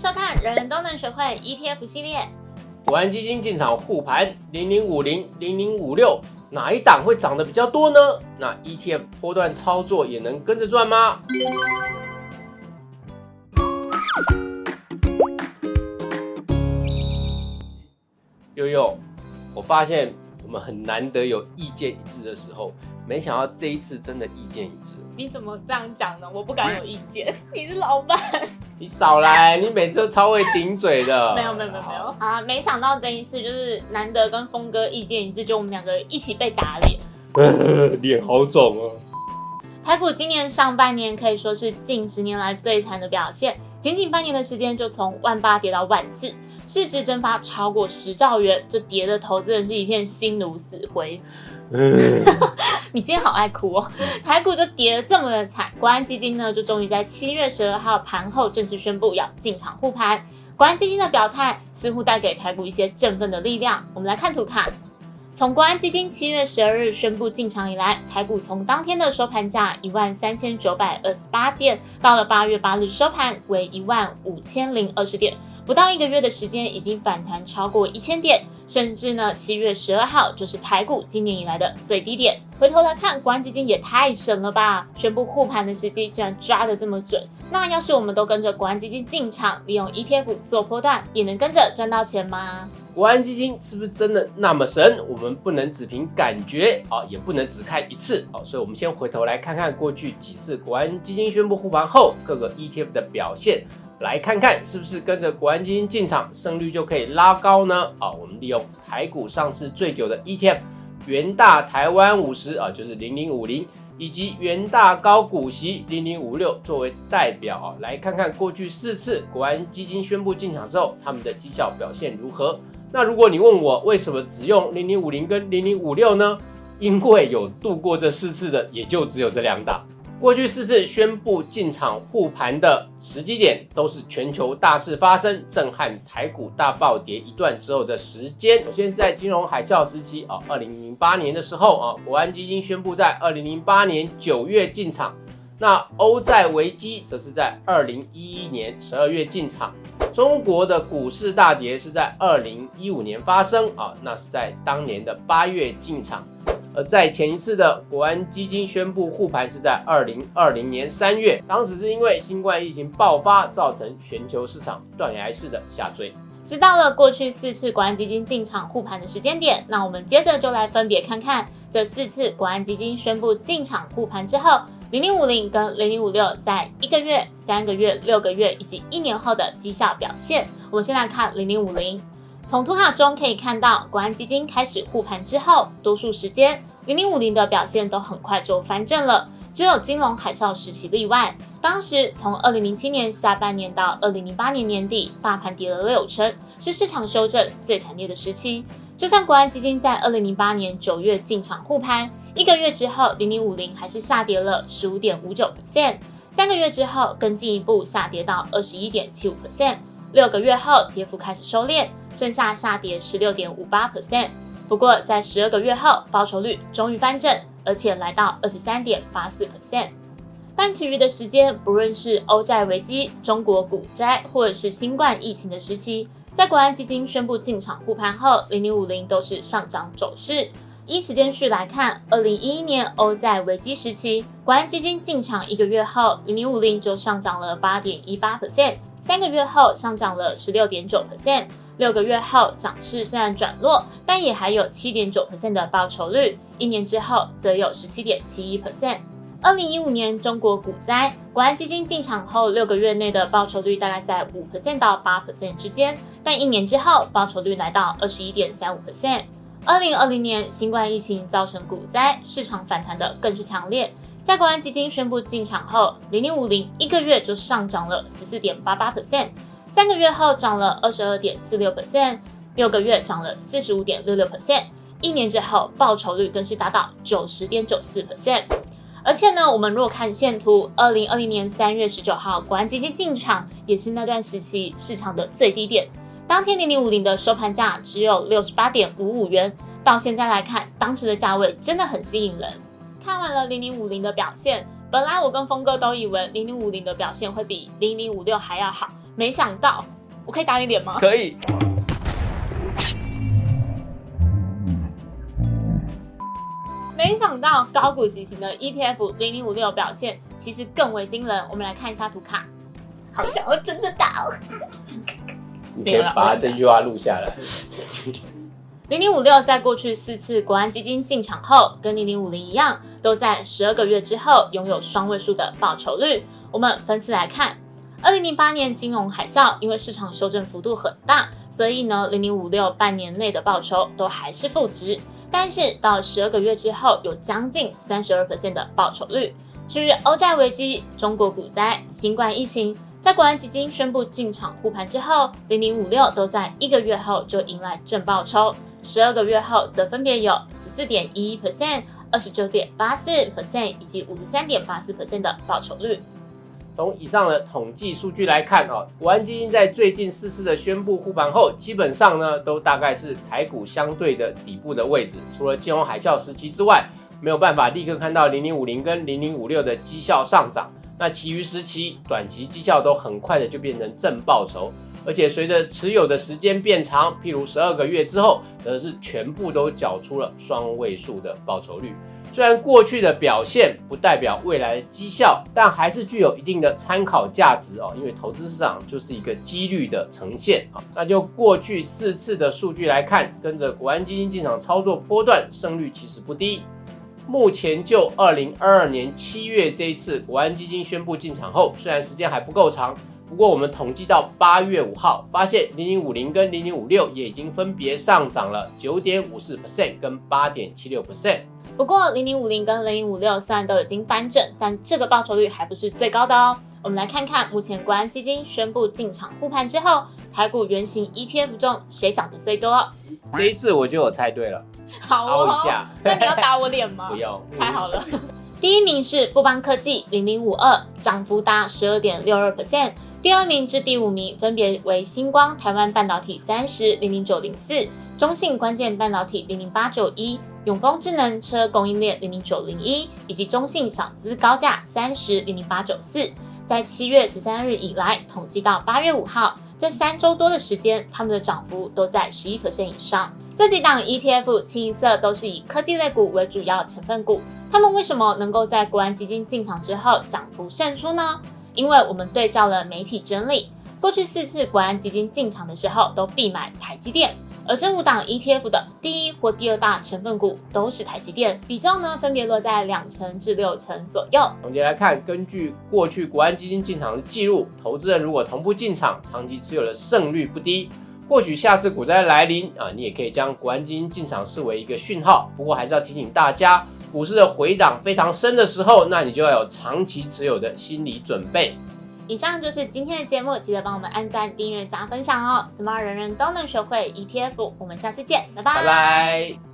收看人人都能学会 ETF 系列。国安基金进场护盘，零零五零、零零五六，哪一档会涨得比较多呢？那 ETF 波段操作也能跟着赚吗？悠悠，我发现我们很难得有意见一致的时候，没想到这一次真的意见一致。你怎么这样讲呢？我不敢有意见，你是老板。你少来，你每次都超会顶嘴的。没有没有没有没有啊！没想到这一次就是难得跟峰哥意见一致，就我们两个一起被打脸。脸好肿哦。台股今年上半年可以说是近十年来最惨的表现，仅仅半年的时间就从万八跌到万四，市值蒸发超过十兆元，这跌的投资人是一片心如死灰。你今天好爱哭哦！台股就跌得这么的惨，国安基金呢就终于在七月十二号盘后正式宣布要进场护盘。国安基金的表态似乎带给台股一些振奋的力量。我们来看图卡，从国安基金七月十二日宣布进场以来，台股从当天的收盘价一万三千九百二十八点，到了八月八日收盘为一万五千零二十点。不到一个月的时间，已经反弹超过一千点，甚至呢，七月十二号就是台股今年以来的最低点。回头来看，国安基金也太神了吧！宣布护盘的时机竟然抓得这么准。那要是我们都跟着国安基金进场，利用 ETF 做波段，也能跟着赚到钱吗？国安基金是不是真的那么神？我们不能只凭感觉啊，也不能只看一次啊。所以，我们先回头来看看过去几次国安基金宣布护盘后各个 ETF 的表现。来看看是不是跟着国安基金进场，胜率就可以拉高呢？啊，我们利用台股上市最久的 ETF 元大台湾五十啊，就是零零五零，以及元大高股息零零五六作为代表啊，来看看过去四次国安基金宣布进场之后，他们的绩效表现如何。那如果你问我为什么只用零零五零跟零零五六呢？因为有度过这四次的，也就只有这两档。过去四次宣布进场护盘的时机点，都是全球大事发生、震撼台股大暴跌一段之后的时间。首先是在金融海啸时期啊，二零零八年的时候啊，国安基金宣布在二零零八年九月进场。那欧债危机则是在二零一一年十二月进场。中国的股市大跌是在二零一五年发生啊，那是在当年的八月进场。而在前一次的国安基金宣布护盘是在二零二零年三月，当时是因为新冠疫情爆发，造成全球市场断崖式的下坠。知道了过去四次国安基金进场护盘的时间点，那我们接着就来分别看看这四次国安基金宣布进场护盘之后，零零五零跟零零五六在一个月、三个月、六个月以及一年后的绩效表现。我们先来看零零五零。从图卡中可以看到，国安基金开始护盘之后，多数时间零零五零的表现都很快就翻正了，只有金融海啸时期例外。当时从二零零七年下半年到二零零八年年底，大盘跌了六成，是市场修正最惨烈的时期。就算国安基金在二零零八年九月进场护盘，一个月之后，零零五零还是下跌了十五点五九 percent，三个月之后更进一步下跌到二十一点七五 percent。六个月后，跌幅开始收敛，剩下下跌十六点五八 percent。不过，在十二个月后，报酬率终于翻正，而且来到二十三点八四 percent。但其余的时间，不论是欧债危机、中国股灾，或者是新冠疫情的时期，在国安基金宣布进场护盘后，零零五零都是上涨走势。依时间序来看，二零一一年欧债危机时期，国安基金进场一个月后，零零五零就上涨了八点一八 percent。三个月后上涨了十六点九 percent，六个月后涨势虽然转弱，但也还有七点九 percent 的报酬率。一年之后则有十七点七一 percent。二零一五年中国股灾，国安基金进场后六个月内的报酬率大概在五 percent 到八 percent 之间，但一年之后报酬率来到二十一点三五 percent。二零二零年新冠疫情造成股灾，市场反弹的更是强烈。在国安基金宣布进场后，零零五零一个月就上涨了十四点八八 percent，三个月后涨了二十二点四六 percent，六个月涨了四十五点六六 percent，一年之后报酬率更是达到九十点九四 percent。而且呢，我们若看线图，二零二零年三月十九号国安基金进场，也是那段时期市场的最低点，当天零零五零的收盘价只有六十八点五五元，到现在来看，当时的价位真的很吸引人。看完了零零五零的表现，本来我跟峰哥都以为零零五零的表现会比零零五六还要好，没想到，我可以打你脸吗？可以。没想到高股息型的 ETF 零零五六表现其实更为惊人。我们来看一下图卡，好想要真的打哦！你可以把这句话录下来。零零五六在过去四次国安基金进场后，跟零零五零一样，都在十二个月之后拥有双位数的报酬率。我们分次来看，二零零八年金融海啸，因为市场修正幅度很大，所以呢，零零五六半年内的报酬都还是负值。但是到十二个月之后，有将近三十二的报酬率。至于欧债危机、中国股灾、新冠疫情，在国安基金宣布进场护盘之后，零零五六都在一个月后就迎来正报酬，十二个月后则分别有十四点一 percent、二十九点八四 percent 以及五十三点八四 percent 的报酬率。从以上的统计数据来看，哦，国安基金在最近四次的宣布护盘后，基本上呢都大概是台股相对的底部的位置。除了金融海啸时期之外，没有办法立刻看到零零五零跟零零五六的绩效上涨。那其余时期短期绩效都很快的就变成正报酬，而且随着持有的时间变长，譬如十二个月之后，则是全部都缴出了双位数的报酬率。虽然过去的表现不代表未来的绩效，但还是具有一定的参考价值哦。因为投资市场就是一个几率的呈现啊。那就过去四次的数据来看，跟着国安基金进场操作波段胜率其实不低。目前就二零二二年七月这一次国安基金宣布进场后，虽然时间还不够长，不过我们统计到八月五号，发现零零五零跟零零五六也已经分别上涨了九点五四 percent 跟八点七六 percent。不过，零零五零跟零零五六虽然都已经翻正，但这个报酬率还不是最高的哦。我们来看看目前国安基金宣布进场护盘之后，台股原型 ETF 中谁涨得最多？这一次我就有猜对了。好哦，那你要打我脸吗？不用，太好了。第一名是富邦科技零零五二，涨幅达十二点六二 percent。第二名至第五名分别为星光台湾半导体三十零零九零四，中信关键半导体零零八九一。永丰智能车供应链零零九零一，以及中信小资高价三十零零八九四，在七月十三日以来统计到八月五号，这三周多的时间，他们的涨幅都在十一 percent 以上。这几档 ETF 清一色都是以科技类股为主要成分股，他们为什么能够在国安基金进场之后涨幅胜出呢？因为我们对照了媒体整理，过去四次国安基金进场的时候都必买台积电。而这五档 ETF 的第一或第二大成分股都是台积电，比重呢分别落在两成至六成左右。总结来看，根据过去国安基金进场的记录，投资人如果同步进场，长期持有的胜率不低。或许下次股灾来临啊，你也可以将国安基金进场视为一个讯号。不过还是要提醒大家，股市的回档非常深的时候，那你就要有长期持有的心理准备。以上就是今天的节目，记得帮我们按赞、订阅、加分享哦！Smart 人人都能学会 ETF，我们下次见，拜拜！拜拜。